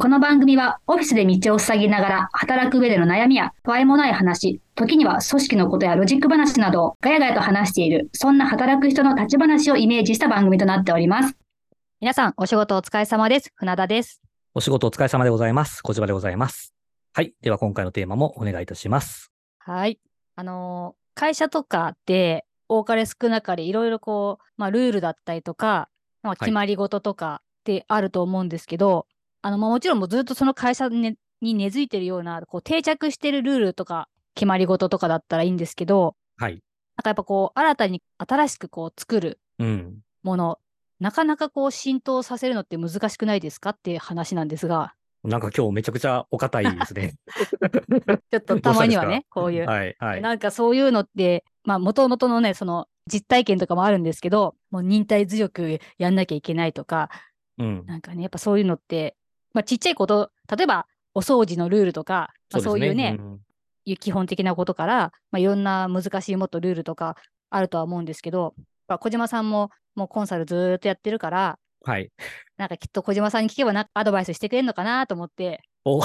この番組はオフィスで道を塞ぎながら働く上での悩みや不安もない話、時には組織のことやロジック話などをガヤガヤと話している、そんな働く人の立ち話をイメージした番組となっております。皆さん、お仕事お疲れ様です。船田です。お仕事お疲れ様でございます。小島でございます。はい。では今回のテーマもお願いいたします。はい。あのー会社とかで多かれ少なかれいろいろこう、まあ、ルールだったりとか、まあ、はい決まり事とかってあると思うんですけど、あの、まあ、もちろんもうずっとその会社に,、に根付いてるような、こう定着してるルールとか決まり事とかだったらいいんですけど、はい。なんかやっぱこう、新たに新しくこう作るうん。もの、なかなかこう浸透させるのって難しくないですかっていう話なんですが、なんか今日めちゃくちゃお堅いですね。ちょっとたまにはね、こういう。はい。はい。なんかそういうのって、まあ、もともとのね、その実体験とかもあるんですけど、もう忍耐強くやんなきゃいけないとか、うん。なんかね、やっぱそういうのって、まあ、ちっちゃいこと、例えばお掃除のルールとか、まあ、そういうね、ん。いう基本的なことから、まあ、いろんな難しいもっとルールとかあるとは思うんですけど、まあ、小島さんももうコンサルずーっとやってるから、はい。なんかきっと小島さんに聞けばなアドバイスしてくれるのかなと思って、お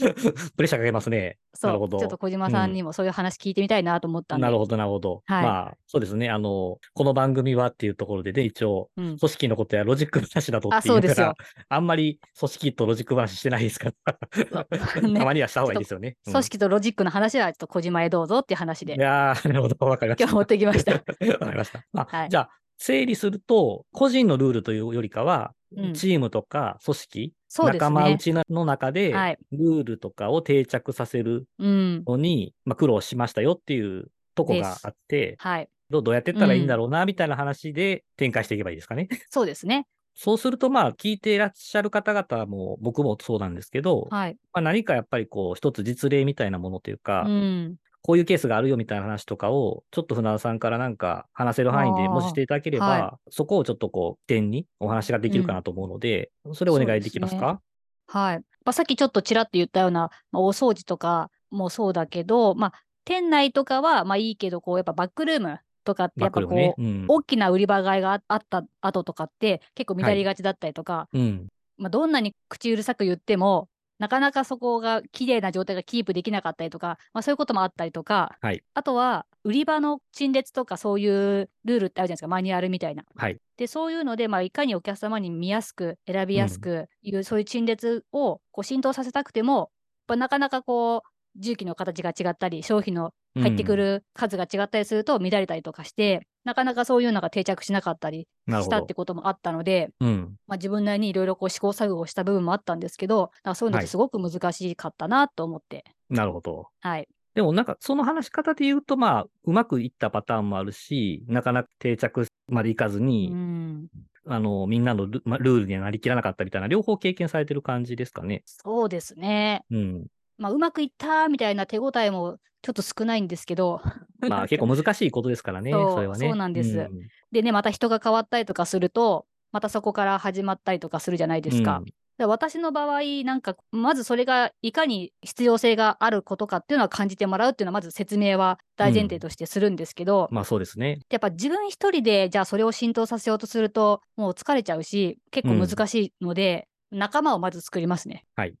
プレッシャーかけますね。そう、なるほどちょっと小島さんにもそういう話聞いてみたいなと思ったんで。なるほど、なるほど。はいまあ、そうですね。あの、この番組はっていうところでね、一応、うん組織のことやロジック話だとあっていうかそうですよら、あんまり組織とロジック話してないですから、ねたまにはした方がいいですよね。うん組織とロジックの話はちょっと小島へどうぞっていう話でいやー、なるほど、わかりました。今日持ってきました。わかりました。あはいじゃあ、整理すると、個人のルールというよりかは、うんチームとか組織、そうですね仲間内の中で、はいルールとかを定着させるうん。のに、まあ、苦労しましたよっていうとこがあって、はい。どうどうやってったらいいんだろうな、みたいな話で展開していけばいいですかね。そうですね。そうすると、まあ、聞いていらっしゃる方々も、僕もそうなんですけど、はい。まあ、何かやっぱりこう、一つ実例みたいなものというか、うん。こういうケースがあるよみたいな話とかを、ちょっと船田さんからなんか話せる範囲でもししていただければ、はそこをちょっとこう、点にお話ができるかなと思うので、それお願いできますか？はい。まあ、さっきちょっとちらっと言ったような、まあ、大掃除とかもそうだけど、まあ、店内とかはまあいいけど、こう、やっぱバックルームとかってやっぱこう、バックルームね。大きな売り場街がああった後とかって結構乱りがちだったりとか、うん。うん。まあ、どんなに口うるさく言っても、なかなかそこが綺麗な状態がキープできなかったりとか、まあ、そういうこともあったりとか、はいあとは売り場の陳列とかそういうルールってあるじゃないですか、マニュアルみたいな。はい。で、そういうので、まあ、いかにお客様に見やすく、選びやすくいう、そういう陳列をこう浸透させたくても、やっぱなかなかこう、重機の形が違ったり、商品の入ってくる数が違ったりすると乱れたりとかして、なかなかそういうのが定着しなかったりしたって。こともあったので、うん。まあ、自分なりにいろいろこう試行錯誤した部分もあったんですけど、そういうのってはいすごく難しかったなと思って。なるほど。はい。でもなんかその話し方で言うと、まあ、うまくいったパターンもあるし、なかなか定着までいかずうに、ん。あの、みんなのル,、まあ、ルールにはなりきらなかったみたいな、両方経験されてる感じですかね。そうですね。うん。まあ、うまくいったみたいな手応えもちょっと少ないんですけど。まあ 結構難しいことですからね、それはね。そうなんですうんでね、また人が変わったりとかすると、またそこから始まったりとかするじゃないですか。うんで私の場合、なんか、まずそれがいかに必要性があることかっていうのは感じてもらうっていうのは、まず説明は大前提としてするんですけど、まあそうですね。やっぱ自分一人でじゃあそれを浸透させようとするともう疲れちゃうし結構難しいので、仲間をまず作りますね。はい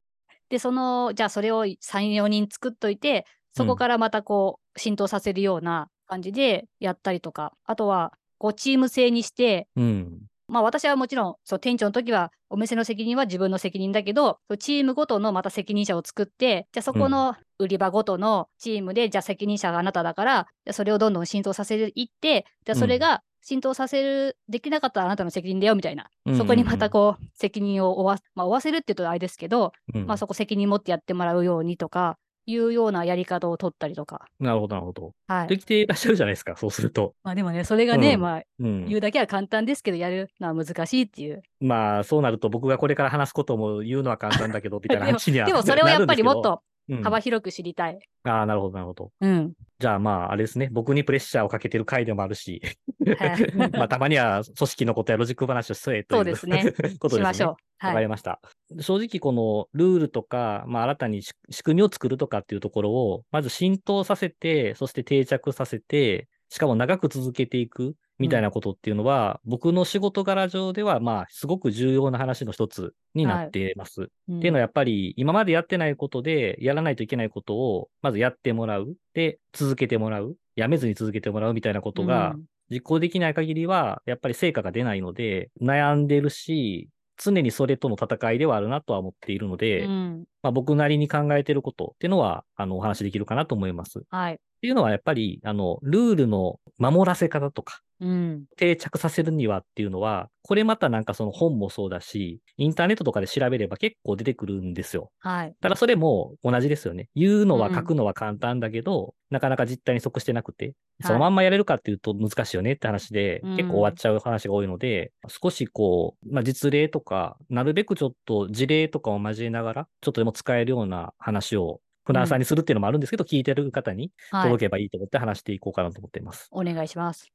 でそのじゃあそれを34人作っといてそこからまたこう浸透させるような感じでやったりとか。あとはこうチーム制にしてうん。まあ私はもちろんそう店長の時はお店の責任は自分の責任だけどチームごとのまた責任者を作ってじゃあそこの売り場ごとのチームで、じゃあ責任者があなただからそれをどんどん浸透させていってじゃあそれが浸透させる、できなかったらあなたの責任だよみたいな、うんそこにまたこう責任を負わ,、まあ、負わせるって言うとあれですけど、うんまあそこ責任持ってやってもらうようにとかいうようなやり方を取ったりとか。なるほど、なるほど。はいできていらっしゃるじゃないですか、そうすると。まあでもねそれがね、うんまあうん言うだけは簡単ですけどやるのは難しいっていう。まあ、そうなると僕がこれから話すことも言うのは簡単だけど、みたいなでも話にはでもそれをやっぱりもっとうん幅広く知りたい。ああ、なるほど、なるほど。うん。じゃあまあ、あれですね。僕にプレッシャーをかけてる回でもあるし、はい まあ、たまには組織のことやロジック話をせえというそうですね ことですね。しましょう。わはい。かりました。正直、このルールとか、まあ、新たにし仕組みを作るとかっていうところを、まず浸透させて、そして定着させて、しかも長く続けていくみたいなことっていうのは、僕の仕事柄上では、まあ、すごく重要な話の一つになってます。うんっていうのはやっぱり今までやってないことでやらないといけないことをまずやってもらう。で、続けてもらう。やめずに続けてもらうみたいなことがうん実行できない限りはやっぱり成果が出ないので悩んでるし、常にそれとの戦いではあるなとは思っているので、うんまあ、僕なりに考えてることっていうのはあのお話しできるかなと思います。っはい。ていうのはやっぱりあのルールの守らせ方とかうん。定着させるにはっていうのは、これまたなんかその本もそうだし、インターネットとかで調べれば結構出てくるんですよ。はい。ただそれも同じですよね。言うのはうん書くのは簡単だけど、なかなか実態に即してなくて、はいそのまんまやれるかっていうと難しいよねって話で、うん結構終わっちゃう話が多いので、少しこう、まあ、実例とか、なるべくちょっと事例とかを交えながら、ちょっとでも使えるような話を、船田さんにするっていうのもあるんですけど、聞いてる方にはい。届けばいいと思って話していこうかなと思っています。お願いします。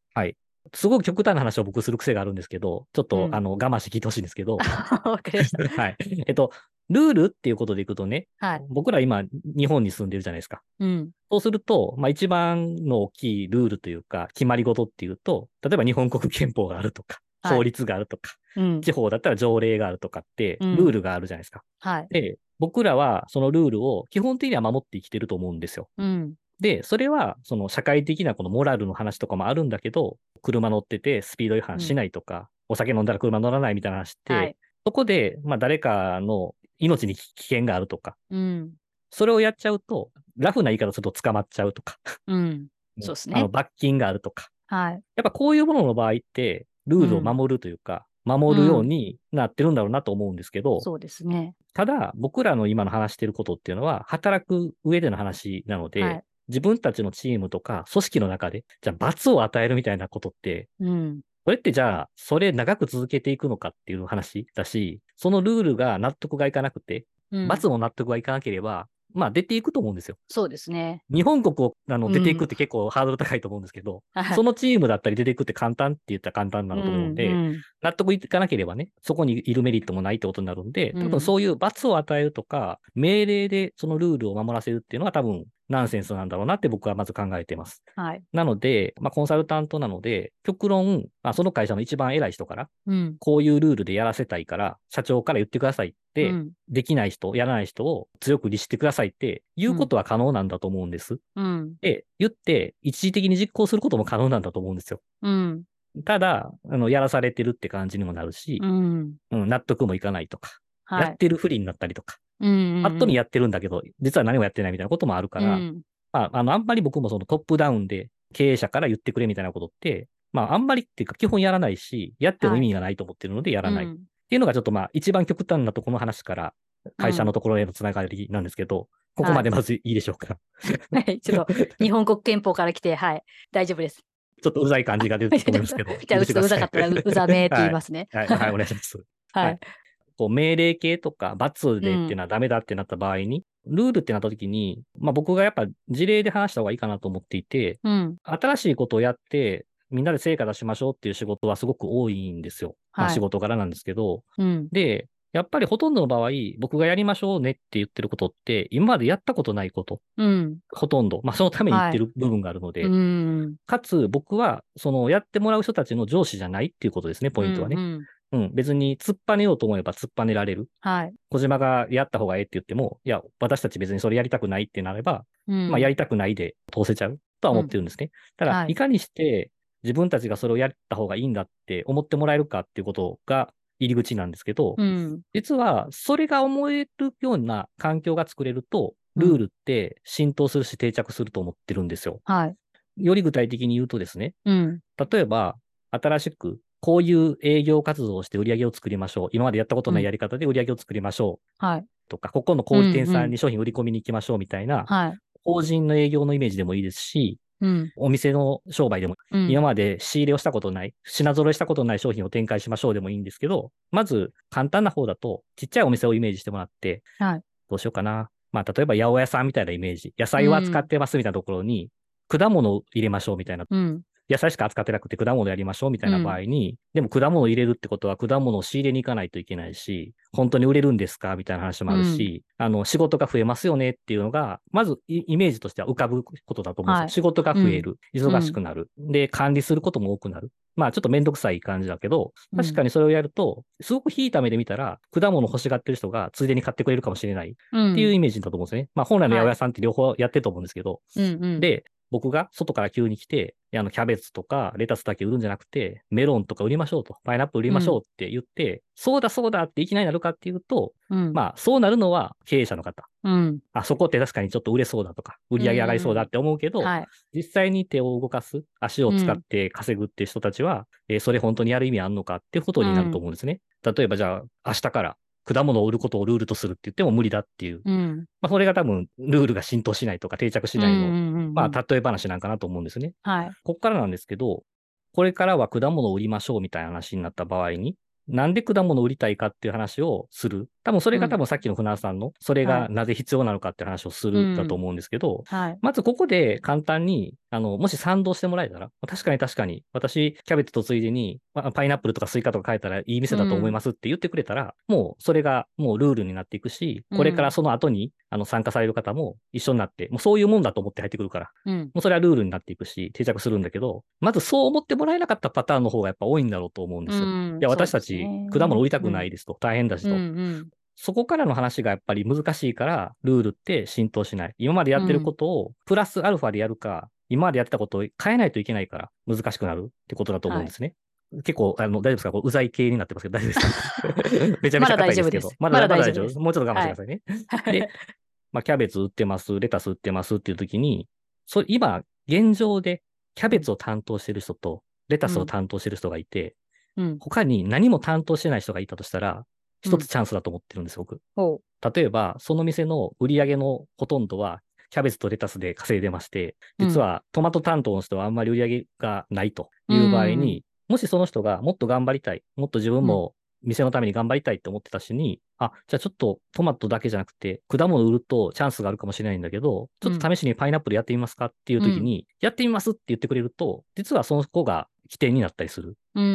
すごく極端な話を僕する癖があるんですけど、ちょっと、うんあの我慢して聞いてほしいんですけど、わかりました。はい。えっと、ルールっていうことでいくとね、はい。僕ら今、日本に住んでるじゃないですか。うん。そうすると、まあ、一番の大きいルールというか、決まり事っていうと、例えば日本国憲法があるとか、はい法律があるとか、うん。地方だったら条例があるとかって、うんルールがあるじゃないですか。はい。で、僕らはそのルールを基本的には守って生きてると思うんですよ。うん。で、それは、その社会的なこのモラルの話とかもあるんだけど、車乗っててスピード違反しないとか、お酒飲んだら車乗らないみたいな話って、はい。そこで、まあ誰かの命に危険があるとか、うん。それをやっちゃうと、ラフな言い方すると捕まっちゃうとか、うん。そうですねあの罰金があるとか。はい。やっぱこういうものの場合って、ルールを守るというか、守るようになってるんだろうなと思うんですけど、そうですね。ただ、僕らの今の話してることっていうのは、働く上での話なので、はい。自分たちのチームとか組織の中で、じゃあ罰を与えるみたいなことって、うん。これってじゃあ、それ長く続けていくのかっていう話だし、そのルールが納得がいかなくて、うん罰も納得がいかなければ、まあ出ていくと思うんですよ。そうですね。日本国をあのうん出ていくって結構ハードル高いと思うんですけど、はいそのチームだったり出ていくって簡単って言ったら簡単なのと思うんで、うん納得いかなければね、そこにいるメリットもないってことになるんで、うん多分そういう罰を与えるとか、命令でそのルールを守らせるっていうのは多分ナンセンスなんだろうなって僕はまず考えてます。はい。なので、まあ、コンサルタントなので、極論、まあ、その会社の一番偉い人から、うん。こういうルールでやらせたいから、社長から言ってくださいって、うんできない人、やらない人を強く律してくださいって言うことは可能なんだと思うんです。うん。で、言って、一時的に実行することも可能なんだと思うんですよ。うん。ただ、あの、やらされてるって感じにもなるしう、ん。うん、納得もいかないとか、やっはい。てる不利になったりとか、うん。パッと見やってるんだけど、実は何もやってないみたいなこともあるから、うんまあ、あの、あんまり僕もそのトップダウンで経営者から言ってくれみたいなことって、まあ、あんまりっていうか基本やらないし、やっても意味がないと思ってるのでやらない。っうんていうのがちょっとまあ、一番極端なとこの話から会社のところへのつながりなんですけど、ここまでまずいいでしょうか？はい。ちょっと、日本国憲法から来て、はい。大丈夫です。ちょっとうざい感じが出ると思いますけど。じゃあ、うざかったら、ううざめって言いますね。はい、はい、はいお願いします。は はいい。こう命令系とか罰でっていうのはダメだってなった場合に、ルールってなった時に、まあ僕がやっぱ事例で話した方がいいかなと思っていて、うん。新しいことをやって、みんなで成果出しましょうっていう仕事はすごく多いんですよ。まあはい仕事柄なんですけど。うん。で、やっぱりほとんどの場合、僕がやりましょうねって言ってることって、今までやったことないこと、うん。ほとんど、まあそのために言ってる部分があるので、うん。かつ僕は、そのやってもらう人たちの上司じゃないっていうことですね、ポイントはね。うんうんうん、別に突っぱねようと思えば突っぱねられる。はい。小島がやった方がええって言っても、いや、私たち別にそれやりたくないってなれば、うんまあやりたくないで通せちゃうとは思ってるんですね。ただ、はいいかにして自分たちがそれをやった方がいいんだって思ってもらえるかっていうことが入り口なんですけど、うん。実はそれが思えるような環境が作れると、ルールって浸透するし定着すると思ってるんですよ。はい。より具体的に言うとですね、うん。例えば、新しくこういう営業活動をして売り上げを作りましょう。今までやったことないやり方で売り上げを作りましょう。はい。とか、ここの小売店さんに商品売り込みに行きましょうみたいな、はい。法人の営業のイメージでもいいですし、うん。お店の商売でも、うん。今まで仕入れをしたことない、品揃えしたことない商品を展開しましょうでもいいんですけど、まず簡単な方だと、ちっちゃいお店をイメージしてもらって、はいどうしようかな。まあ、例えば八百屋さんみたいなイメージ、野菜は使ってますみたいなところに、果物を入れましょうみたいな。うん。野菜しか扱ってなくて果物やりましょうみたいな場合に、でも果物入れるってことは果物を仕入れに行かないといけないし、本当に売れるんですかみたいな話もあるし、あの、仕事が増えますよねっていうのが、まずイイメージとしては浮かぶことだと思うんですよ。はい。仕事が増える、忙しくなる、で、管理することも多くなる。まあちょっとめんどくさい感じだけど、確かにそれをやると、すごく引いた目で見たら、果物欲しがってる人がついでに買ってくれるかもしれないっっていうイメージだと思うんですね。まあ本来の八百屋さんって両方やってると思うんですけど、うんうん、で、僕が外から急に来て、あの、キャベツとかレタスだけ売るんじゃなくて、メロンとか売りましょうと、パイナップル売りましょうって言って、そうだそうだっていきなりなるかっていうと、うん、まあ、そうなるのは経営者の方。うん、あ、そこって確かにちょっと売れそうだとか、売り上げ上がりそうだって思うけど、はい。実際に手を動かす、足を使って稼ぐっていう人たちは、えーそれ本当にやる意味あんのかっていうことになると思うんですね。例えばじゃあ、明日から果物を売ることをルールとするって言っても無理だっていう。うん。まあ、それが多分、ルールが浸透しないとか定着しないの、うんうんうんうんまあ、例え話なんかなと思うんですね。はい。こっからなんですけど、これからは果物を売りましょうみたいな話になった場合に、なんで果物を売りたいかっていう話をする。多分それが多分さっきの船田さんの、それがはいなぜ必要なのかって話をするだと思うんですけど、はい。まずここで簡単に、あの、もし賛同してもらえたら、確かに確かに、私、キャベツとついでに、まあパイナップルとかスイカとか買えたらいい店だと思いますって言ってくれたら、もうそれがもうルールになっていくし、これからその後に、あの、参加される方も一緒になって、もうそういうもんだと思って入ってくるから、うん。もうそれはルールになっていくし、定着するんだけど、まずそう思ってもらえなかったパターンの方がやっぱ多いんだろうと思うんですよ。うんいや、私たち果物売りたくないですと、大変だしと。うんうんそこからの話がやっぱり難しいから、ルールって浸透しない。今までやってることを、プラスアルファでやるか、今までやってたことを変えないといけないから、難しくなるってことだと思うんですね。結構、あの、大丈夫ですか？こううざい系になってますけど、大丈夫ですか？めちゃめちゃ硬いですけど。まだ大丈夫ですまだ大丈夫。もうちょっと我慢してくださいね。はいで、まあ、キャベツ売ってます、レタス売ってますっていう時に、そ今、現状でキャベツを担当してる人と、レタスを担当してる人がいて、うん。他に何も担当してない人がいたとしたら、一つチャンスだと思ってるんです、僕。ほ例えば、その店の売り上げのほとんどは、キャベツとレタスで稼いでまして、実はトマト担当の人はあんまり売り上げがないという場合に、もしその人がもっと頑張りたい、もっと自分も店のために頑張りたいって思ってた人に、あ、じゃあちょっとトマトだけじゃなくて、果物売るとチャンスがあるかもしれないんだけど、ちょっと試しにパイナップルやってみますかっていう時に、やってみますって言ってくれると、実はその子が起点になったりする。う。うんう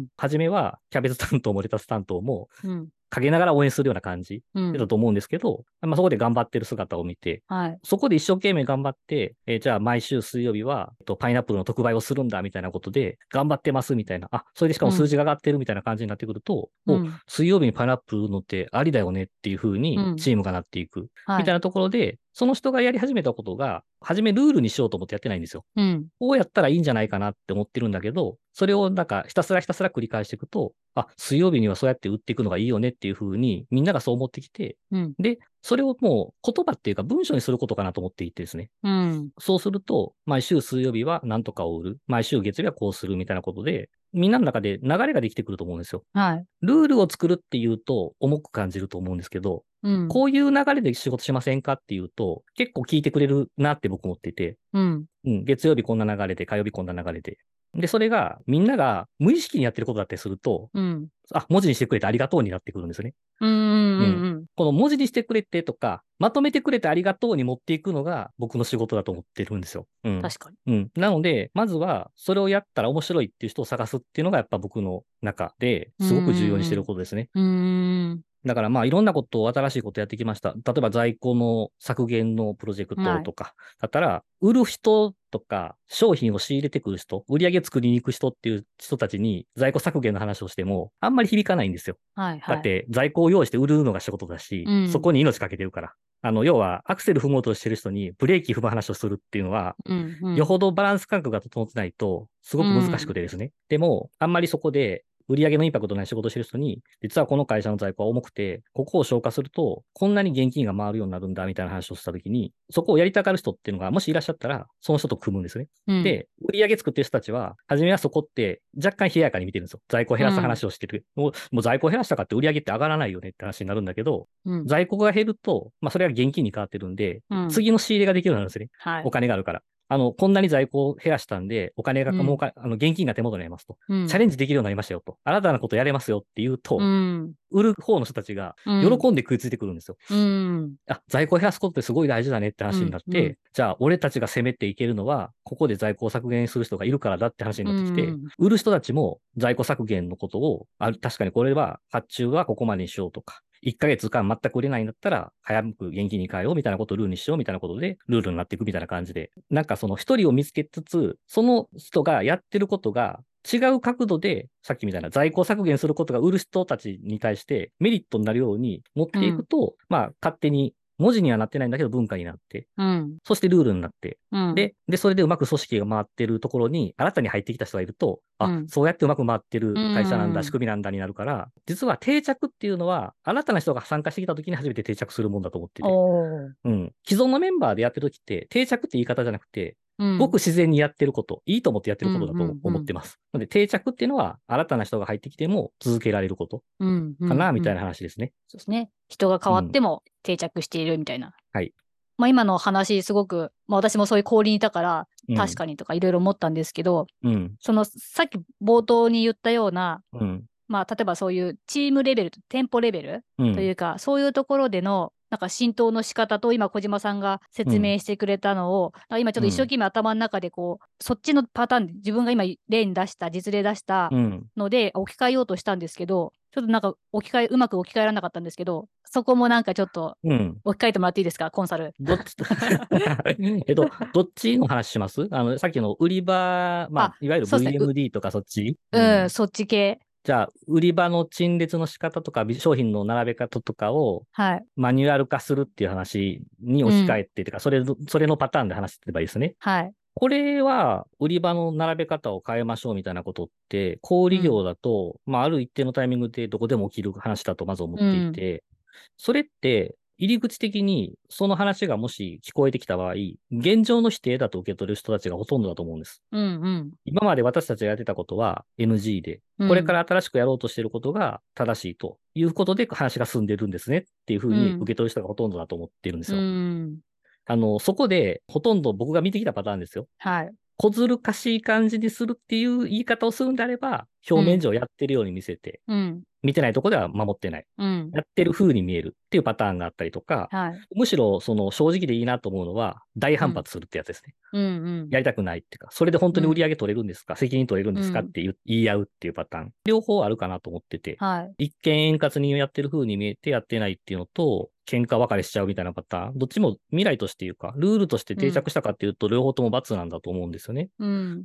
ん初めはキャベツ担当もレタス担当もうん。うん。陰ながら応援するような感じうん。だと思うんですけど、まあ、そこで頑張ってる姿を見て、はい。そこで一生懸命頑張って、えーじゃあ毎週水曜日は、えっと、パイナップルの特売をするんだみたいなことで、頑張ってますみたいな、あ、それでしかも数字が上がってるみたいな感じになってくると、おうん水曜日にパイナップルのってありだよねっていう風にうんチームがなっていく、はい。みたいなところで、その人がやり始めたことが、初めルールにしようと思ってやってないんですよ。うん。こうやったらいいんじゃないかなって思ってるんだけど、それをなんかひたすらひたすら繰り返していくと、あ、水曜日にはそうやって売っていくのがいいよねっていう風にみんながそう思ってきて、うん。で、それをもう言葉っていうか文章にすることかなと思っていてですね。うん。そうすると、毎週水曜日は何とかを売る。毎週月曜日はこうするみたいなことで、みんなの中で流れができてくると思うんですよ。はい。ルールを作るっていうと重く感じると思うんですけど、うん。こういう流れで仕事しませんかっていうと、結構聞いてくれるなって僕思っていて、うん。うん、月曜日こんな流れで、火曜日こんな流れで。で、それがみんなが無意識にやってることだったりすると、うん。あ、文字にしてくれてありがとうになってくるんですよね。うん。うん。この文字にしてくれてとか、まとめてくれてありがとうに持っていくのが僕の仕事だと思ってるんですよ。うん。確かに。うん。なので、まずは、それをやったら面白いっていう人を探すっていうのが、やっぱ僕の中ですごく重要にしてることですね。うーん。だからまあ、いろんなことを、新しいことやってきました。例えば在庫の削減のプロジェクトとか、だったら、売る人とか、商品を仕入れてくる人、売り上げ作りに行く人っていう人たちに在庫削減の話をしても、あんまり響かないんですよ。はいはい。だって、在庫を用意して売るのが仕事だし、うんそこに命かけてるから。あの、要は、アクセル踏もうとしてる人にブレーキ踏む話をするっていうのは、うん、うん。よほどバランス感覚が整ってないと、すごく難しくてですね。でも、あんまりそこで、売上のインパクトない仕事をしてる人に、実はこの会社の在庫は重くて、ここを消化すると、こんなに現金が回るようになるんだ、みたいな話をしたときに、そこをやりたがる人っていうのが、もしいらっしゃったら、その人と組むんですね。うん、で、売上作ってる人たちは、初めはそこって若干冷ややかに見てるんですよ。在庫を減らす話をしてる。もうもう在庫を減らしたかって売上って上がらないよねって話になるんだけど、うん、在庫が減ると、まあそれが現金に変わってるんで、うん、次の仕入れができるようになるんですね。はいお。金があるから。あの、こんなに在庫を減らしたんで、お金が、うんもうか、あの、現金が手元にありますと。うん。チャレンジできるようになりましたよと。新たなことやれますよって言うと、うん。売る方の人たちがうん。喜んで食いついてくるんですよ。うん。あ、在庫を減らすことってすごい大事だねって話になって、じゃあ俺たちが攻めていけるのは、ここで在庫を削減する人がいるからだって話になってきて、うん売る人たちも在庫削減のことを、あ確かにこれは発注はここまでにしようとか、1ヶ月間全く売れないんだったら、早く現金に変えようみたいなことをルールにしようみたいなことで、ルールになっていくみたいな感じで、なんかその一人を見つけつつ、その人がやってることが違う角度で、さっきみたいな在庫削減することが売る人たちに対してメリットになるように持っていくと、まあ勝手に文字にはなってないんだけど文化になって、うん。そしてルールになって、うん。で、で、それでうまく組織が回ってるところに、新たに入ってきた人がいると、あ、うんそうやってうまく回ってる会社なんだ、うん仕組みなんだになるから、実は定着っていうのは、新たな人が参加してきた時に初めて定着するもんだと思ってて、うん。既存のメンバーでやってる時って、定着って言い方じゃなくて、うん。ごく自然にやってること、いいと思ってやってることだとうんうんうん思ってます。なので、定着っていうのは、新たな人が入ってきても続けられることうん。かな、みたいな。な話ですね。そうですね。人が変わっても定着しているみたいな。はい。まあ今の話すごく、まあ私もそういう氷にいたから、うん確かにとかいろいろ思ったんですけど、うん。そのさっき冒頭に言ったような、うん。まあ例えばそういうチームレベル、店舗レベルうん。というか、そういうところでのなんか浸透の仕方と今小島さんが説明してくれたのを、なんか今ちょっと一生懸命頭の中でこう、そっちのパターンで自分が今例に出した実例出したうん。ので置き換えようとしたんですけどちょっとなんか置き換えうまく置き換えられなかったんですけどそこもなんかちょっとうん。置き換えてもらっていいですかコンサル？どっち、えっと、どっちの話します？あの、さっきの売り場、まあ、あいわゆる VMD とかそっち？うん、そっち系。じゃあ、売り場の陳列の仕方とか、び商品の並べ方とかをはい。マニュアル化するっていう話に置き換えて、てか、それの、それのパターンで話してればいいですね。はい。これは、売り場の並べ方を変えましょうみたいなことって、小売業だと、まあ、ある一定のタイミングでどこでも起きる話だとまず思っていて、それって、入り口的にその話がもし聞こえてきた場合、現状の否定だと受け取る人たちがほとんどだと思うんです。うんうん。今まで私たちがやってたことは NG で、うんこれから新しくやろうとしていることが正しいということで話が進んでるんですねっていうふうにうん受け取る人がほとんどだと思ってるんですうよ。ん。あの、そこでほとんど僕が見てきたパターンですよ。はい。小ずるかしい感じにするっていう言い方をするんであれば、表面上やってるように見せて、うん。見てないとこでは守ってない。うん。やってる風に見えるっていうパターンがあったりとか、はい。むしろその正直でいいなと思うのは、大反発するってやつですね。うんうん。やりたくないっていうか、それで本当に売り上げ取れるんですか、責任取れるんですか？うんって言い合うっていうパターン。両方あるかなと思ってて、はい。一見円滑にやってる風に見えてやってないっていうのと、喧嘩別れしちゃうみたいなパターン。どっちも未来としていうか、ルールとして定着したかっていうと、両方とも罰なんだと思うんですよね。うん。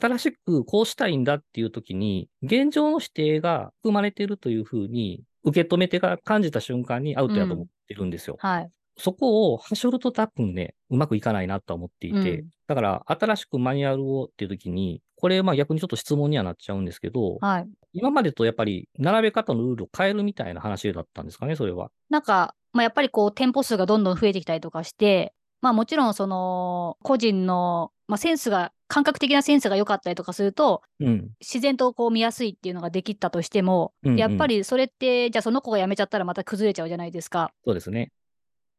新しくこうしたいんだっていう時に、現状の否定が含まれてるというふうに受け止めてから感じた瞬間にアウトやと思ってるんですよ。はい。そこをはしょると多分ね、うまくいかないなとは思っていて、うんだから新しくマニュアルをっていう時に、これまあ逆にちょっと質問にはなっちゃうんですけど、はい。今までとやっぱり並べ方のルールを変えるみたいな話だったんですかね、それは。なんか、まあ、やっぱりこう店舗数がどんどん増えてきたりとかして、まあもちろんその個人の、まあ、センスが、感覚的なセンスが良かったりとかすると、うん。自然とこう見やすいっていうのができたとしても、うんうんやっぱりそれって、じゃあその子が辞めちゃったらまた崩れちゃうじゃないですか。そうですね。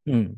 うん。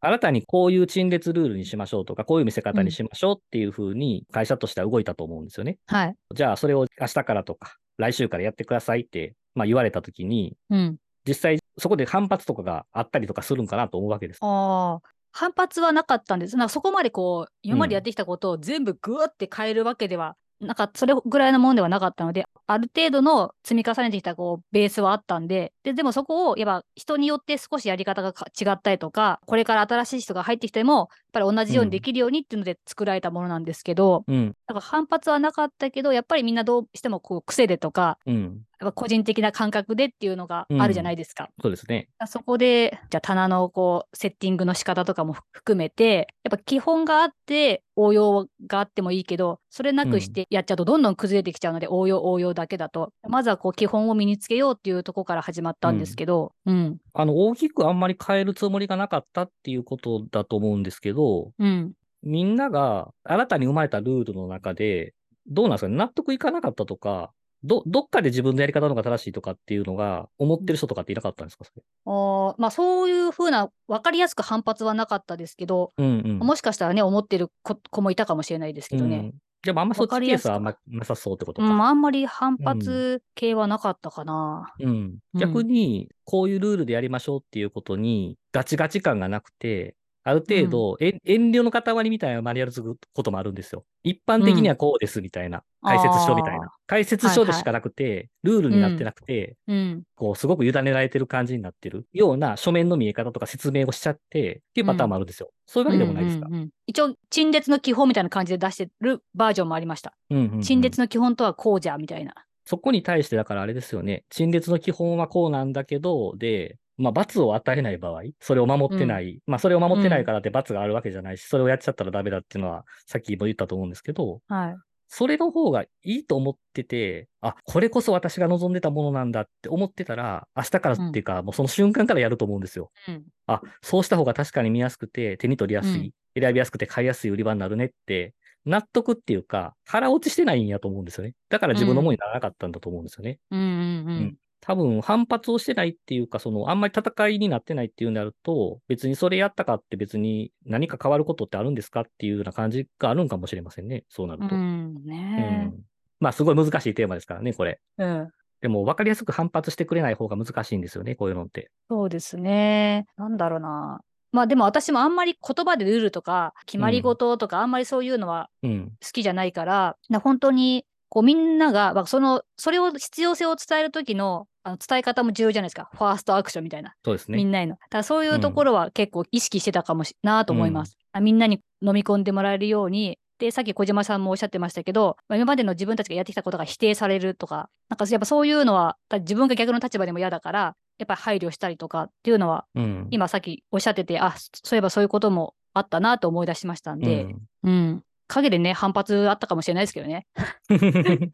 新たにこういう陳列ルールにしましょうとか、こういう見せ方にしましょうっていうふうに会社としては動いたと思うんですよね。はい。じゃあそれを明日からとか、来週からやってくださいって、まあ、言われたときに、うん。実際そこで反発とかがあったりとかするんかなと思うわけです。ああ。反発はなかったんです。なんかそこまでこう、今までやってきたことを全部グーって変えるわけでは、なんかそれぐらいのものではなかったので、ある程度の積み重ねてきたこうベースはあったんで、ででもそこをやっぱ人によって少しやり方が違ったりとか、これから新しい人が入ってきても、ぱり同じようにできるようにっていうので作られたものなんですけど、うん。なんか反発はなかったけど、やっぱりみんなどうしてもこう癖でとか、うん。やっぱ個人的な感覚でっていうのがあるじゃないですか。そうですね。そこで、じゃあ棚のこう、セッティングの仕方とかも含めて、やっぱ基本があって、応用があってもいいけど、それなくしてやっちゃうとどんどん崩れてきちゃうので、応用応用だけだと。まずはこう、基本を身につけようっていうところから始まったんですけど、うん、あの、大きくあんまり変えるつもりがなかったっていうことだと思うんですけど、うん、みんなが新たに生まれたルールの中で、どうなんですか？ね納得いかなかったとか、ど、どっかで自分のやり方の方が正しいとかっていうのが、思ってる人とかっていなかったんですか？それ。あまあ、そういうふうな、分かりやすく反発はなかったですけど、うんうん。もしかしたらね、思ってる子子もいたかもしれないですけどね。うん。でもあんまそっちケースはあんまなさそうってことか。うん、あんまり反発系はなかったかな。うん。うん逆に、こういうルールでやりましょうっていうことに、ガチガチ感がなくて、ある程度、え遠慮の塊みたいなマニュアル作ることもあるんですよ。一般的にはこうですみたいな、解説書みたいな。解説書でしかなくて、ルールになってなくて、うん。こう、すごく委ねられてる感じになってるような書面の見え方とか説明をしちゃって、っていうパターンもあるんですよ。そういうわけでもないですか？うんうんうん一応、陳列の基本みたいな感じで出してるバージョンもありました。うんうんうん陳列の基本とはこうじゃ、みたいな。そこに対して、だからあれですよね。陳列の基本はこうなんだけど、で、まあ、罰を与えない場合、それを守ってない、まあ、それを守ってないからって罰があるわけじゃないし、それをやっちゃったらダメだっていうのは、さっきも言ったと思うんですけど、はい。それの方がいいと思ってて、あ、これこそ私が望んでたものなんだって思ってたら、明日からっていうか、もうその瞬間からやると思うんですよ。うん。あ、そうした方が確かに見やすくて、手に取りやすい、選びやすくて買いやすい売り場になるねって、納得っていうか、腹落ちしてないんやと思うんですよね。だから自分のものにならなかったんだと思うんですよね。うんうんううんん。多分反発をしてないっていうか、その、あんまり戦いになってないっていうんであると、別にそれやったかって別に何か変わることってあるんですかっていうような感じがあるんかもしれませんね。そうなると。うん。うねん。まあ、すごい難しいテーマですからね、これ。え。うん。でも、分かりやすく反発してくれない方が難しいんですよね、こういうのって。そうですね。なんだろうな。まあでも私もあんまり言葉でルールとか決まり事とかあんまりそういうのはうん。好きじゃないから、な本当にこうみんなが、まあ、その、それを必要性を伝える時のあの伝え方も重要じゃないですか。ファーストアクションみたいな。そうですね。みんなへの。だからそういうところは結構意識してたかもしなと思います。あみんなに飲み込んでもらえるように。で、さっき小島さんもおっしゃってましたけど、まあ今までの自分たちがやってきたことが否定されるとか、なんかやっぱそういうのは、だ自分が逆の立場でも嫌だから、やっぱり配慮したりとかっていうのは、うん。今さっきおっしゃってて、あ、そういえばそういうこともあったなと思い出しましたんで、うんうん。陰でね、反発あったかもしれないですけどね。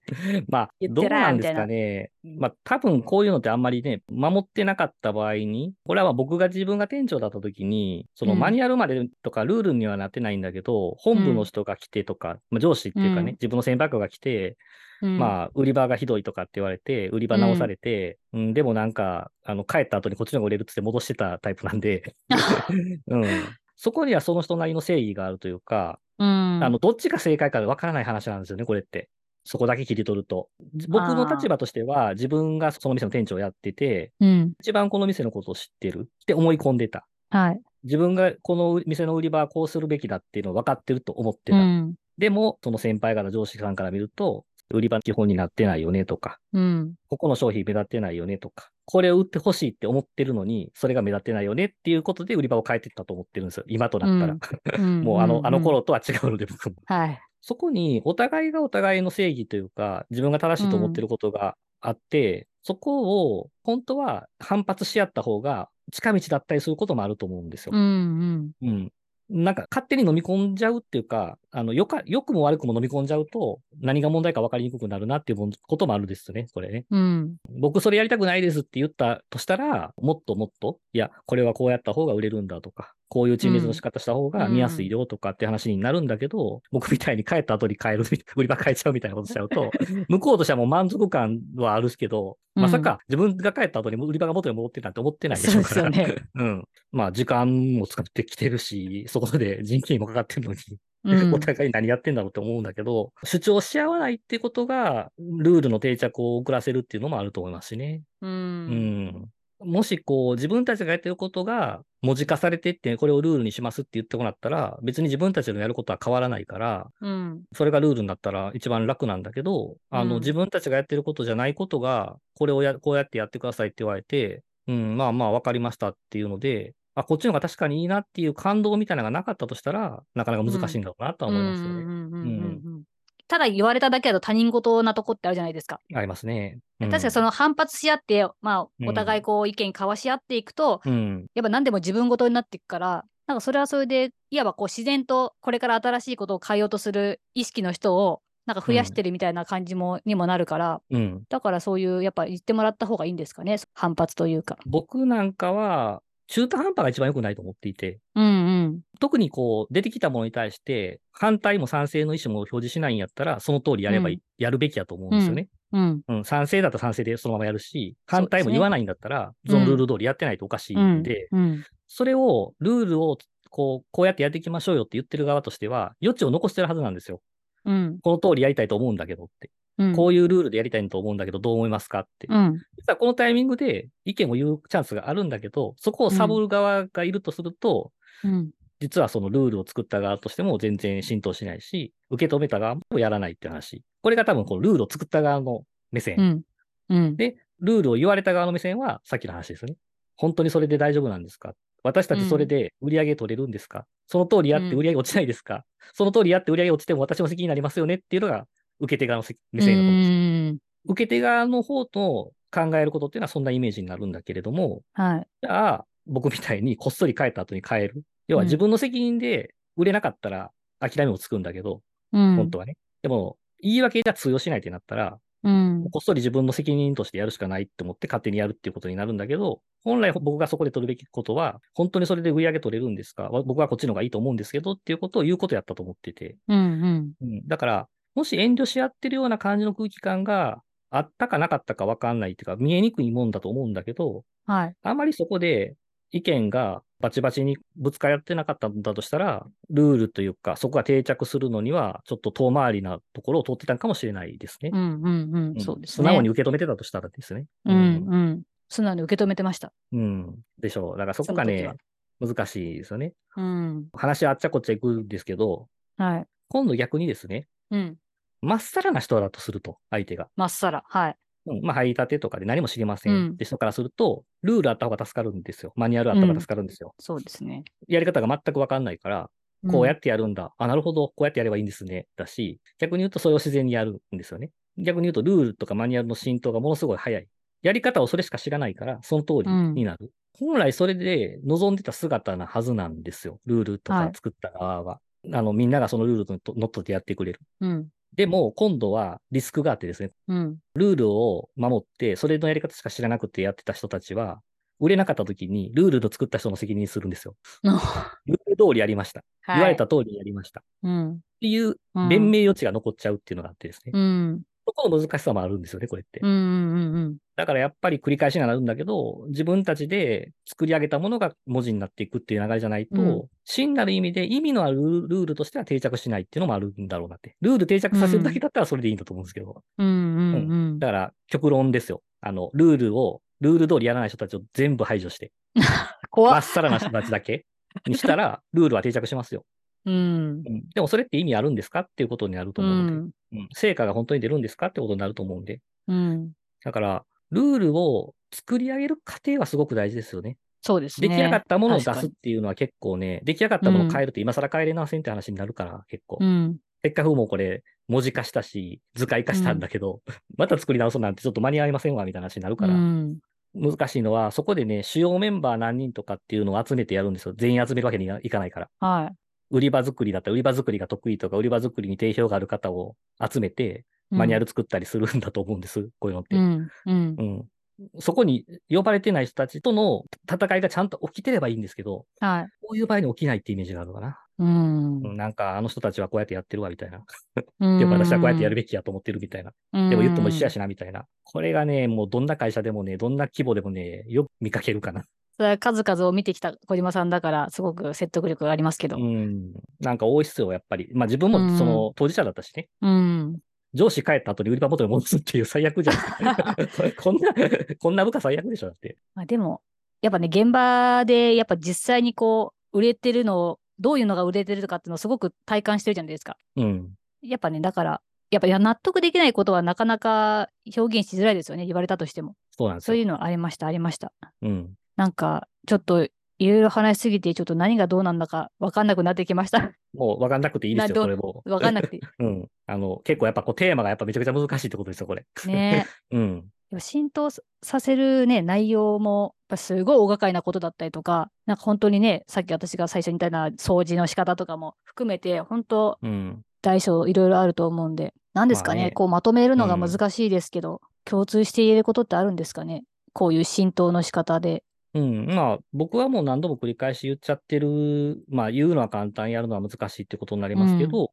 まあ、どうなんですかね。まあ、多分こういうのってあんまりね、守ってなかった場合に、これはまあ僕が自分が店長だった時に、そのうん。マニュアルまでとかルールにはなってないんだけど、本部の人が来てとか、まあ、上司っていうかね、うん。自分の先輩が来て、うん、まあ、売り場がひどいとかって言われて、売り場直されて、うん、でもなんか、あの、帰った後にこっちの方が売れるっつって戻してたタイプなんで、うん。そこにはその人なりの正義があるというか、うん、あの、どっちが正解かわからない話なんですよね、これって。そこだけ切り取ると。僕の立場としては、自分がその店の店長をやってて、うん、一一番この店のことを知ってるって思い込んでた。はい。自分がこの店の売り場はこうするべきだっていうのを分かってると思ってた。うん、でも、その先輩方上司さんから見ると、売り場の基本になってないよねとか、うん、ここの商品目立ってないよねとか、これを売ってほしいって思ってるのに、それが目立ってないよねっていうことで売り場を変えていったと思ってるんですよ。今となったら。うんもうあの、あの。ん頃とは違うので僕も。はい。そこにお互いがお互いの正義というか、自分が正しいと思ってることがあって、そこを本当は反発し合った方が近道だったりすることもあると思うんですよ。うん、うん。うん。なんか勝手に飲み込んじゃうっていうか、あの、よか、良くも悪くも飲み込んじゃうと、何が問題か分かりにくくなるなっていうこともあるですよね、これね。うん、僕それやりたくないですって言ったとしたら、もっともっと、いや、これはこうやった方が売れるんだとか、こういう陳列の仕方した方が見やすいよとかって話になるんだけど、僕みたいに帰った後に変える、売り場変えちゃうみたいなことしちゃうと、向こうとしてはもう満足感はあるけど、うんまさか自分が帰った後に売り場が元に戻ってるなんて思ってないでしょうから。すよね。うん。まあ、時間も使ってきてるし、そこで人件費もかかってるのに、うんお互い何やってんだろうって思うんだけど、主張し合わないってことが、ルールの定着を遅らせるっていうのもあると思いますしね。う。うんん。もしこう、自分たちがやってることが文字化されていって、これをルールにしますって言ってもらったら、別に自分たちのやることは変わらないから、うん。それがルールになったら一番楽なんだけど、あの、うん自分たちがやってることじゃないことが、これをや、こうやってやってくださいって言われて、うん、まあまあわかりましたっていうので、あ、こっちの方が確かにいいなっていう感動みたいなのがなかったとしたら、なかなか難しいんだろうなとは思いますよね。うんうんうんうんうんただ言われただけだと他人事なとこってあるじゃないですか。ありますね。うん確かにその反発し合って、まあ、うんお互いこう意見交わし合っていくと、うん。やっぱ何でも自分事になっていくから、なんかそれはそれで、いわばこう自然とこれから新しいことを変えようとする意識の人を、なんか増やしてるみたいな感じも、にもなるから、うん。だからそういう、やっぱ言ってもらった方がいいんですかね、反発というか。僕なんかは、中途半端が一番良くないと思っていて、うんうん。特にこう、出てきたものに対して、反対も賛成の意思も表示しないんやったら、その通りやればいい、やるべきやと思うんですよね。うん。うん、賛成だったら賛成でそのままやるし、反対も言わないんだったら、そのルール通りやってないとおかしいんで、うん。それを、ルールを、こう、こうやってやっていきましょうよって言ってる側としては、余地を残してるはずなんですよ。うん。この通りやりたいと思うんだけどって。うん。こういうルールでやりたいと思うんだけど、どう思いますかって。うん。実はこのタイミングで意見を言うチャンスがあるんだけど、そこをサボる側がいるとすると、うん。実はそのルールを作った側としても全然浸透しないし、受け止めた側もやらないって話。これが多分このルールを作った側の目線。うん。うん。で、ルールを言われた側の目線はさっきの話ですよね。本当にそれで大丈夫なんですか？私たちそれで売り上げ取れるんですか、その通りやって売り上げ落ちないですか、その通りやって売り上げ落ちても私の責任になりますよねっていうのが受け手側のせ目線だと思うんです。うん。受け手側の方と考えることっていうのはそんなイメージになるんだけれども、はい。じゃあ、僕みたいにこっそり帰った後に帰る。要は自分の責任で売れなかったら諦めもつくんだけど、うん。本当はね。でも、言い訳じゃ通用しないってなったら、うん。こっそり自分の責任としてやるしかないって思って勝手にやるっていうことになるんだけど、本来僕がそこで取るべきことは、本当にそれで売り上げ取れるんですか？わ僕はこっちの方がいいと思うんですけどっていうことを言うことやったと思ってて。うん。うん。うん、だから、もし遠慮し合ってるような感じの空気感があったかなかったかわかんないっていうか、見えにくいもんだと思うんだけど、はい。あまりそこで意見がバチバチにぶつかり合ってなかったんだとしたら、ルールというか、そこが定着するのには、ちょっと遠回りなところを通ってたかもしれないですね。うん。うん。うん。うんそうです素直にね。受け止めてたとしたらですね。うん。うん。素直に受け止めてました。うん。でしょう。だからそこがね、難しいですよね。うん。話あっちゃこっちゃ行くんですけど、はい。今度逆にですね、うん。まっさらな人だとすると、相手が。まっさら。はい。うん、まあ、入りたてとかで何も知りませんうんって人からすると、ルールあった方が助かるんですよ。マニュアルあった方が助かるんですよ。そうですね。やり方が全くわかんないから、こうやってやるんだ。あ、なるほど。こうやってやればいいんですね。だし、逆に言うとそれを自然にやるんですよね。逆に言うと、ルールとかマニュアルの浸透がものすごい早い。やり方をそれしか知らないから、その通りになる。本来それで望んでた姿なはずなんですよ。ルールとはいか作った側は。あの、みんながそのルールにのっとってやってくれる。うん。でも、今度はリスクがあってですね、うん。ルールを守って、それのやり方しか知らなくてやってた人たちは、売れなかった時に、ルールの作った人の責任にするんですよ。ルール通りやりました。言われた通りやりました。っうん。ていううん弁明余地が残っちゃうっていうのがあってですね。うん。そこの難しさもあるんですよね、これって。うん。うん。うん。だからやっぱり繰り返しになるんだけど、自分たちで作り上げたものが文字になっていくっていう流れじゃないと、うん真なる意味で意味のあるルールとしては定着しないっていうのもあるんだろうなって。ルール定着させるだけだったらそれでいいんだと思うんですけど。うん。うん。うん。だから極論ですよ。あの、ルールを、ルール通りやらない人たちを全部排除して。まっさらな人たちだけにしたら、ルールは定着しますよ。うん。うんでもそれって意味あるんですかっていうことになるとう思うので、ん。うん成果が本当に出るんですかってことになると思うんで。うん。だから、ルールを作り上げる過程はすごく大事ですよね。そうですね。出来上がったものを出すっていうのは結構ね、出来上がったものを変えると今更変えれませんって話になるから、結構。うん。せっかくもうこれ、文字化したし、図解化したんだけど、また作り直すなんてちょっと間に合いませんわ、みたいな話になるから。うん。難しいのは、そこでね、主要メンバー何人とかっていうのを集めてやるんですよ。全員集めるわけにはいかないから。は売り場作りだったら、売り場作りが得意とか、売り場作りに定評がある方を集めて、い。マニュアル作ったりするんだと思うんです。こういうのって。うん。うんう。ん。そこに呼ばれてない人たちとの戦いがちゃんと起きてればいいんですけど、はい。こういう場合に起きないってイメージがあるかな。うん。うんなんか、あの人たちはこうやってやってるわ、みたいな。うん でも私はこうやってやるべきやと思ってるみたいな。うんでも言っても一緒やしな、みたいな。これがね、もうどんな会社でもね、どんな規模でもね、よく見かけるかな。それは数々を見てきた小島さんだから、すごく説得力がありますけどう。ん。なんか多いっすよ、やっぱり。まあ自分もその当事者だったしね。うん。上司帰った後に売り場元に戻すっていう最悪じゃん。こんな、こんな部下最悪でしょ、だって。まあ、でも、やっぱね、現場で、やっぱ実際にこう、売れてるのを、どういうのが売れてるとかっていうのをすごく体感してるじゃないですか。うん。やっぱね、だから、やっぱいや納得できないことはなかなか表現しづらいですよね、言われたとしても。そうなんですよ。そういうのありました、ありました。うん。なんか、ちょっと、いろいろ話しすぎて、ちょっと何がどうなんだか分かんなくなってきました。もう分かんなくていいですよ、などこれも。分かんなくていい。うん。あの、結構やっぱこうテーマがやっぱめちゃくちゃ難しいってことですよ、これ。ね うん。浸透ささせるね、内容も、やっぱすごい大掛かりなことだったりとか、なんか本当にね、さっき私が最初に言ったような掃除の仕方とかも含めて、本当うん。大小いろいろあると思うんで、なんですかね、まあねこうまとめるのがうん難しいですけど、共通して言えることってあるんですかねこういう浸透の仕方で。うん。まあ、僕はもう何度も繰り返し言っちゃってる、まあ、言うのは簡単、やるのは難しいってことになりますけど、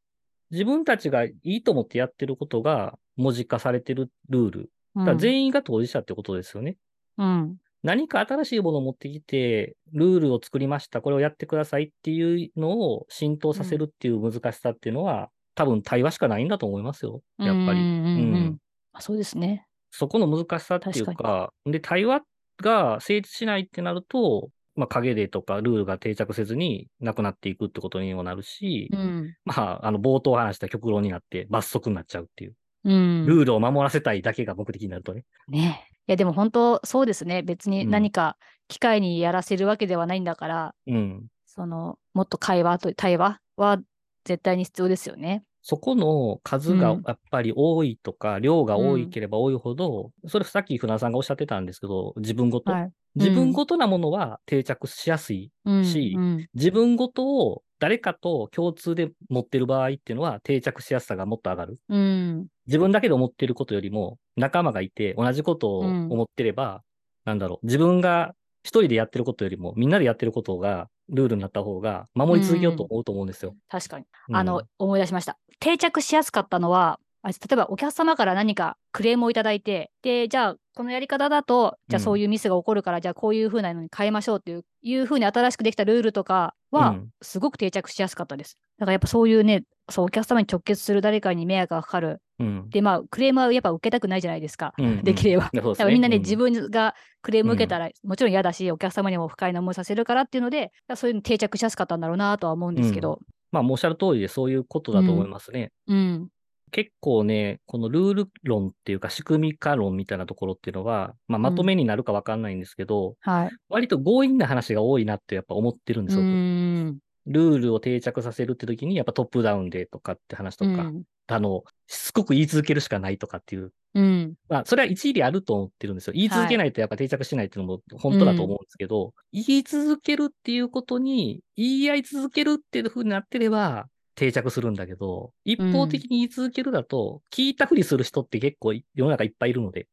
自分たちがいいと思ってやってることが、文字化されてるルール。うんだ全員が当事者ってことですよね。うん。何か新しいものを持ってきて、ルールを作りました、これをやってくださいっていうのを浸透させるっていう難しさっていうのは、多分対話しかないんだと思いますよ。やっぱり。うんうんうんうんあそうですね。そこの難しさっていう確か、で、対話が成立しないってなると、まあ、影でとかルールが定着せずになくなっていくってことにもなるし、うん。まあ、あの、冒頭話した極論になって罰則になっちゃうっていう。うん。ルールを守らせたいだけが目的になるとね。ね。いや、でも本当そうですね。別にうん何か機械にやらせるわけではないんだから、うん。その、もっと会話と対話は絶対に必要ですよね。そこの数がうんやっぱり多いとか、量が多いければ多いほど、それさっき船田さんがおっしゃってたんですけど、自分ごと。はい。自分ごとなものは定着しやすい。うんしうん自分ごとを誰かと共通で持ってる場合っていうのは定着しやすさがもっと上がる。うん。自分だけで思ってることよりも仲間がいて同じことをうん思ってれば、なんだろう、自分が一人でやってることよりもみんなでやってることがルールになった方が守り続けようと思うと思うんですよ。確かに。うんあの、思い出しました。定着しやすかったのは、あ例えばお客様から何かクレームをいただいて、で、じゃあ、このやり方だと、じゃあうんそういうミスが起こるから、じゃあこういう風なのに変えましょうっていう、いう風に新しくできたルールとかはうん、すごく定着しやすかったです。だからやっぱそういうね、そう、お客様に直結する誰かに迷惑がかかる。うん。で、まあ、クレームはやっぱ受けたくないじゃないですか。うん できれば。うんそうですだからみんなね、う自分がクレーム受けたら、もちろん嫌だし、お客様にも不快な思いさせるからっていうので、そういうの定着しやすかったんだろうなとは思うんですけど。まあ、おっしゃる通りでそういうことだと思いますね。うん。結構ね、このルール論っていうか仕組み化論みたいなところっていうのは、まあ、まとめになるかわかんないんですけど、はい。割と強引な話が多いなってやっぱ思ってるんですうよ。ん。ルールを定着させるって時に、やっぱトップダウンでとかって話とか、うん。あの、しつこく言い続けるしかないとかっていう。うん。まあ、それは一理あると思ってるんですよ。言い続けないとやっぱ定着しないっていうのも本当だと思うんですけど、言い続けるっていうことに、言い合い続けるっていう風になってれば、定着するんだけど、一方的に言い続けるだと、聞いたふりする人って結構い世の中いっぱいいるので、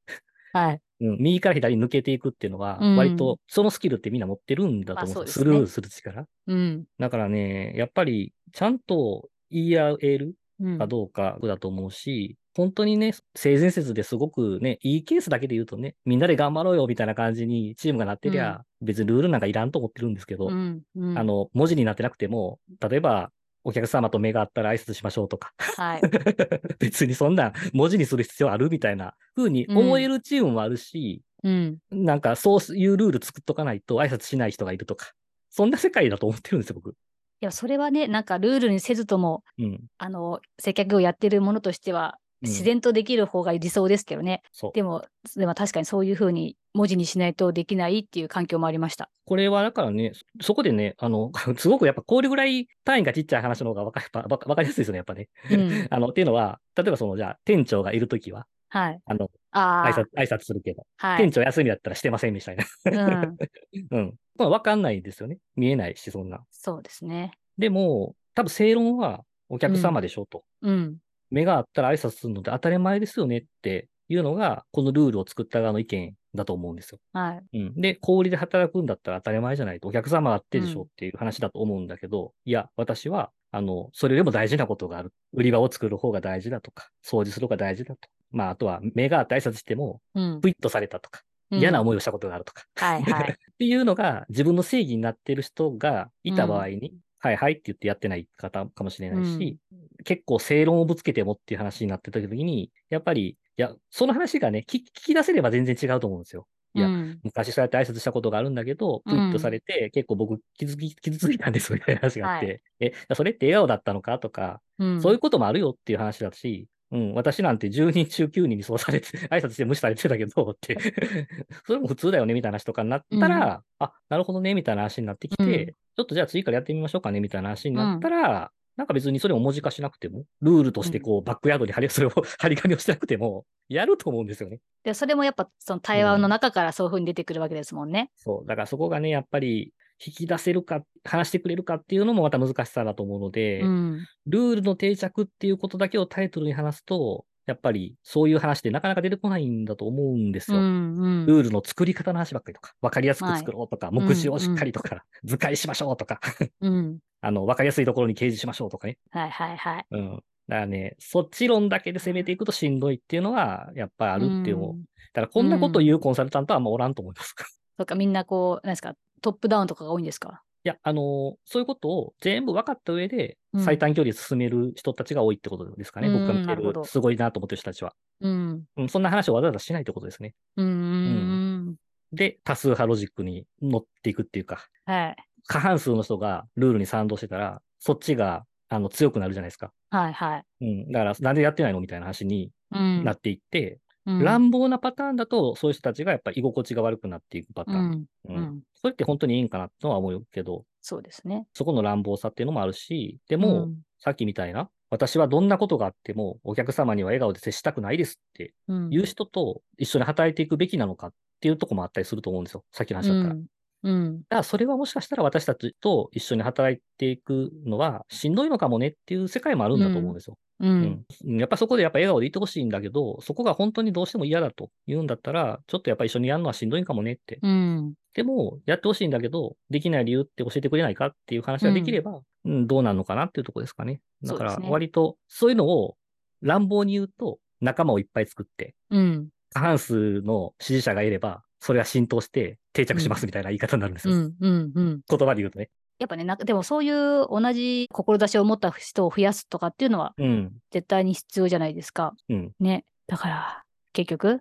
はい。うん、右から左に抜けていくっていうのは、うん割とそのスキルってみんな持ってるんだと思うんですうですねスルーする力。うん。だからね、やっぱりちゃんと言い合えるうんかどうかだと思うし、本当にね、性善説ですごくね、いいケースだけで言うとね、みんなで頑張ろうよみたいな感じにチームがなってりゃ、別にルールなんかいらんと思ってるんですけど、うん。うんあ、の、文字になってなくても、例えば、お客様と目が合ったら挨拶しましょうとか、はい。別にそんな文字にする必要あるみたいな風に思えるチームもあるし、うん。なんかそういうルール作っとかないと挨拶しない人がいるとか、そんな世界だと思ってるんですよ、僕。いや、それはね、なんかルールにせずとも、うん。あの、接客をやってるものとしては、うん自然とできる方が理想ですけどね。そう。でも、でも確かにそういうふうに文字にしないとできないっていう環境もありました。これはだからね、そそこでね、あの、すごくやっぱこれぐらい単位がちっちゃい話の方がわかかりやすいですよね、やっぱね。うん。あの、っていうのは、例えばその、じゃあ、店長がいるときは、はい。あの、ああ。挨拶、挨拶するけど、はい。店長休みだったらしてませんみたいな。うん。うん。まあ、わかんないですよね。見えないし、そんな。そうですね。でも、多分正論はお客様でしょと。うん。目があったら挨拶するので当たり前ですよねっていうのが、このルールを作った側の意見だと思うんですよ。はい。うん。で、小売りで働くんだったら当たり前じゃないと、お客様があってでしょうんっていう話だと思うんだけど、いや、私は、あの、それよりも大事なことがある。売り場を作る方が大事だとか、掃除する方が大事だと。まあ、あとは、目があって挨拶しても、うん。プイッとされたとか、うん嫌な思いをしたことがあるとか、はいはい。っていうのが自分の正義になってる人がいた場合に、はいはいって言ってやってない方かもしれないし、結構正論をぶつけてもっていう話になってた時に、やっぱり、いや、その話がね、聞聞き出せれば全然違うと思うんですよ。いやうん昔そうやって挨拶したことがあるんだけど、プイッとされて、結構僕傷つき、傷ついたんですみたいな話があって、はえ、それって笑顔だったのかとか、うん。そういうこともあるよっていう話だし、うん、私なんて10人中9人にそうされて、挨拶して無視されてたけど、って、それも普通だよね、みたいな話とかになったら、あ、なるほどね、みたいな話になってきて、うんちょっとじゃあ次からやってみましょうかね、みたいな話になったら、なんか別にそれを文字化しなくても、ルールとしてこう、バックヤードに貼り、それを 張り紙をしてなくても、やると思うんですよね。で、それもやっぱその対話の中からそういうふうに出てくるわけですもんね。そう。だからそこがね、やっぱり、引き出せるか、話してくれるかっていうのもまた難しさだと思うので、うん。ルールの定着っていうことだけをタイトルに話すと、やっぱりそういう話ってなかなか出てこないんだと思うんですうよ。んうん。ルールの作り方の話ばっかりとか、わかりやすくはい作ろうとか、目次をしっかりとか、図解しましょうとか、うん。あの、わかりやすいところに掲示しましょうとかね。はいはいはい。うん。だからね、そっち論だけで攻めていくとしんどいっていうのは、やっぱりあるっていううんだからこんなこと言うコンサルタントはあんまおらんと思います。そっか、みんなこう、なんですか、トップダウンとかが多いんですか？いや、あのーそういうことを全部分かった上で、うん最短距離進める人たちが多いってことですかね。うん僕が見てなるすごいなと思ってる人たちは。うん。うん、そんな話をわざわざしないってことですね。うんうんで、多数派ロジックに乗っていくっていうか、うん。はい。過半数の人がルールに賛同してたら、そっちがあの強くなるじゃないですか。はいはい。うん。だから、なんでやってないの？みたいな話にうん。なっていって、うん乱暴なパターンだと、そういう人たちがやっぱ居心地が悪くなっていくパターン。うん。ううんん。それって本当にいいんかなとは思うけど、そうですね。そこの乱暴さっていうのもあるし、でも、うんさっきみたいな、私はどんなことがあっても、お客様には笑顔で接したくないですってうん、いう人と一緒に働いていくべきなのかっていうところもあったりすると思うんですよ。さっきの話だったら。うん。うん。だからそれはもしかしたら私たちと一緒に働いていくのはしんどいのかもねっていう世界もあるんだと思うんですよ。う。うんん。やっぱそこでやっぱ笑顔でいてほしいんだけど、そこが本当にどうしても嫌だと言うんだったら、ちょっとやっぱ一緒にやるのはしんどいかもねって。うん。でも、やってほしいんだけど、できない理由って教えてくれないかっていう話ができれば、うん、どうなるのかなっていうところですかね。だから割とそういうのを乱暴に言うと、仲間をいっぱい作って、うん。過半数の支持者がいれば、それが浸透して定着しますみたいな言い方になるんですよ。うん。うん。うん。言葉で言うとね。やっぱね、なんかでもそういう同じ志を持った人を増やすとかっていうのはうん。絶対に必要じゃないですか。うん。ね。だから、結局、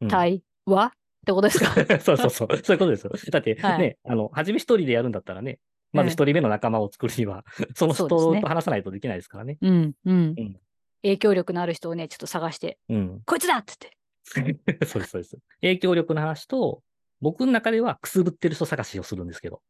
うん対話ってことですか？そうそうそう。そういうことですよ。だってね、はいあの、初め一人でやるんだったらね、まず一人目の仲間を作るには、その人と話さないとできないですからね。うん。うんうん。影響力のある人をね、ちょっと探して、うん。こいつだっつって。そうです、そうです。影響力の話と、僕の中ではくすぶってる人探しをするんですけど、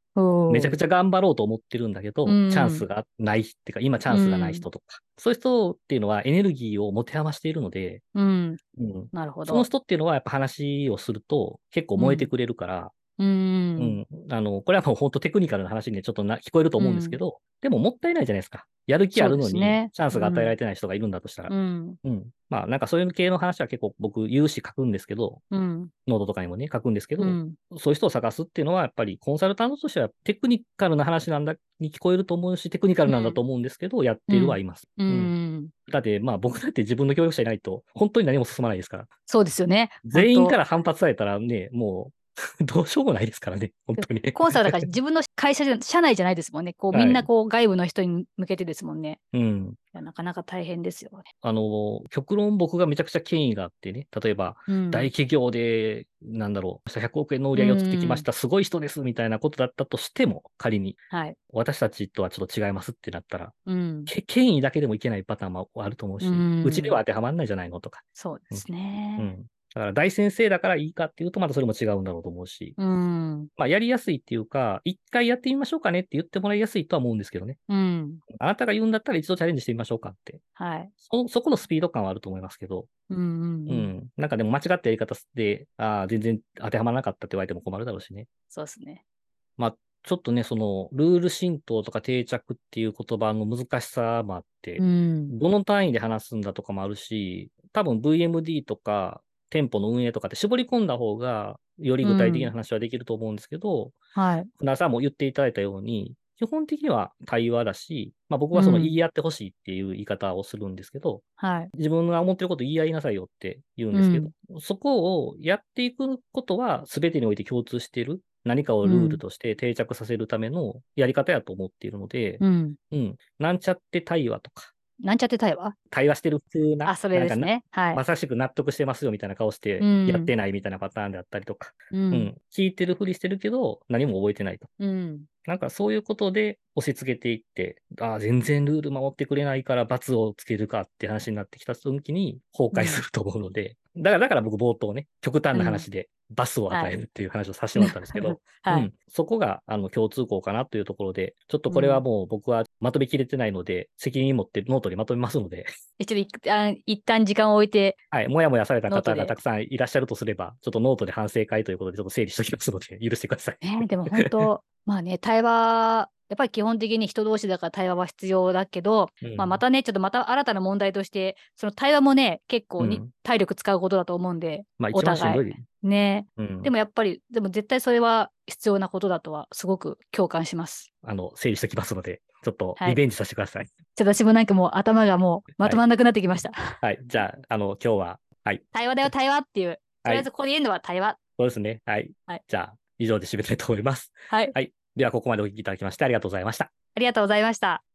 めちゃくちちゃ頑張ろうと思ってるんだけど、チうんャンスがないっていうか、今チャンスがない人とか、そういう人っていうのはエネルギーを持て余しているので、ゃ。うん。うん、なるほど。その人っていうのはやっぱ話をすると結構燃えてくれるから、う。うんん、あの、これはもう本当テクニカルな話にねちょっとな聞こえると思うんですけど、でももったいないじゃないですか。やる気あるのに、ねチャンスが与えられてない人がいるんだとしたら。うん。うん。まあなんかそういう系の話は結構僕言うし書くんですけど、うん。ノートとかにもね書くんですけど、うん。そういう人を探すっていうのはやっぱりコンサルタントとしてはテクニカルな話なんだに聞こえると思うし、テクニカルなんだと思うんですけど、やってるはいます。ううんん。だってまあ僕だって自分の協力者いないと本当に何も進まないですから。そうですよね。全員か本ら反発されたらね、もう どうしようもないですからね、本当に。当 コンサルだから自分の会社じゃ、社内じゃないですもんね。こう、はいみんなこう、外部の人に向けてですもんね。うん。いやなかなか大変ですよね。あの、極論僕がめちゃくちゃ権威があってね、例えば、うん。大企業で、なんだろう、100億円の売り上げを作ってきました、すごい人ですみたいなことだったとしても、仮に、はい。私たちとはちょっと違いますってなったら、うん。け権威だけでもいけないパターンもあると思うし、うんうちでは当てはまんないじゃないのとか。そうですうね。ん。だから大先生だからいいかっていうと、またそれも違うんだろうと思うし、うん。まあ、やりやすいっていうか、一回やってみましょうかねって言ってもらいやすいとは思うんですけどね。うん。あなたが言うんだったら一度チャレンジしてみましょうかって。はい。そ、そこのスピード感はあると思いますけど、うんうんううん。ん。なんかでも間違ったやり方で、ああ、全然当てはまらなかったって言われても困るだろうしね。そうですね。ちょっとね、その、ルール浸透とか定着っていう言葉の難しさもあって、うん。どの単位で話すんだとかもあるし、多分 VMD とか店舗の運営とかって絞り込んだ方が、より具体的な話はできると思うんですけど、はい。船田さんも言っていただいたように、基本的には対話だし、まあ僕はそのうん言い合ってほしいっていう言い方をするんですけど、はい。自分が思ってること言い合いなさいよって言うんですけど、そこをやっていくことは全てにおいて共通している何かをルールとして定着させるためのやり方やと思っているので、うん。うん。なんちゃって対話とか、なんちゃってたいわ。対話してる風な、あ、それですね。は。ないまさしく納得してますよみたいな顔してうんやってないみたいなパターンであったりとか、ううん、ん。聞いてるふりしてるけど何も覚えてないと。うん。なんかそういうことで押し付けていって、ああ、全然ルール守ってくれないから罰をつけるかって話になってきた時に崩壊すると思うので、だから、だから僕冒頭ね、極端な話で罰を与えるっていう話をさせてもらったんですけど、はい。うん、そこがあの共通項かなというところで、ちょっとこれはもう僕はまとめきれてないので、責任持ってノートにまとめますので、ちょっと一あ一旦時間を置いて、はい、もやもやされた方がたくさんいらっしゃるとすれば、ちょっとノートで反省会ということでちょっと整理しておきますので、許してください。ね、でも本当、まあね、対話やっぱり基本的に人同士だから対話は必要だけど、うんまあ、またね、ちょっとまた新たな問題として、その対話もね、結構にうん体力使うことだと思うんで、まあお互い。い。ね。うん、でもやっぱり、でも絶対それは必要なことだとは、すごく共感します。あの、整理しておきますので、ちょっとはいリベンジさせてください。ちょっと私もなんかもう頭がもうまとまんなくなってきました。はい。じゃあ、あの、今日は、はい。対話だよ、対話っていう。とりあはいえずここで言えるのは対話。そうですね。はい。はいじゃあ、以上で締めたいと思います。はい。はい。では、ここまでお聞きいただきましてありがとうございました。ありがとうございました。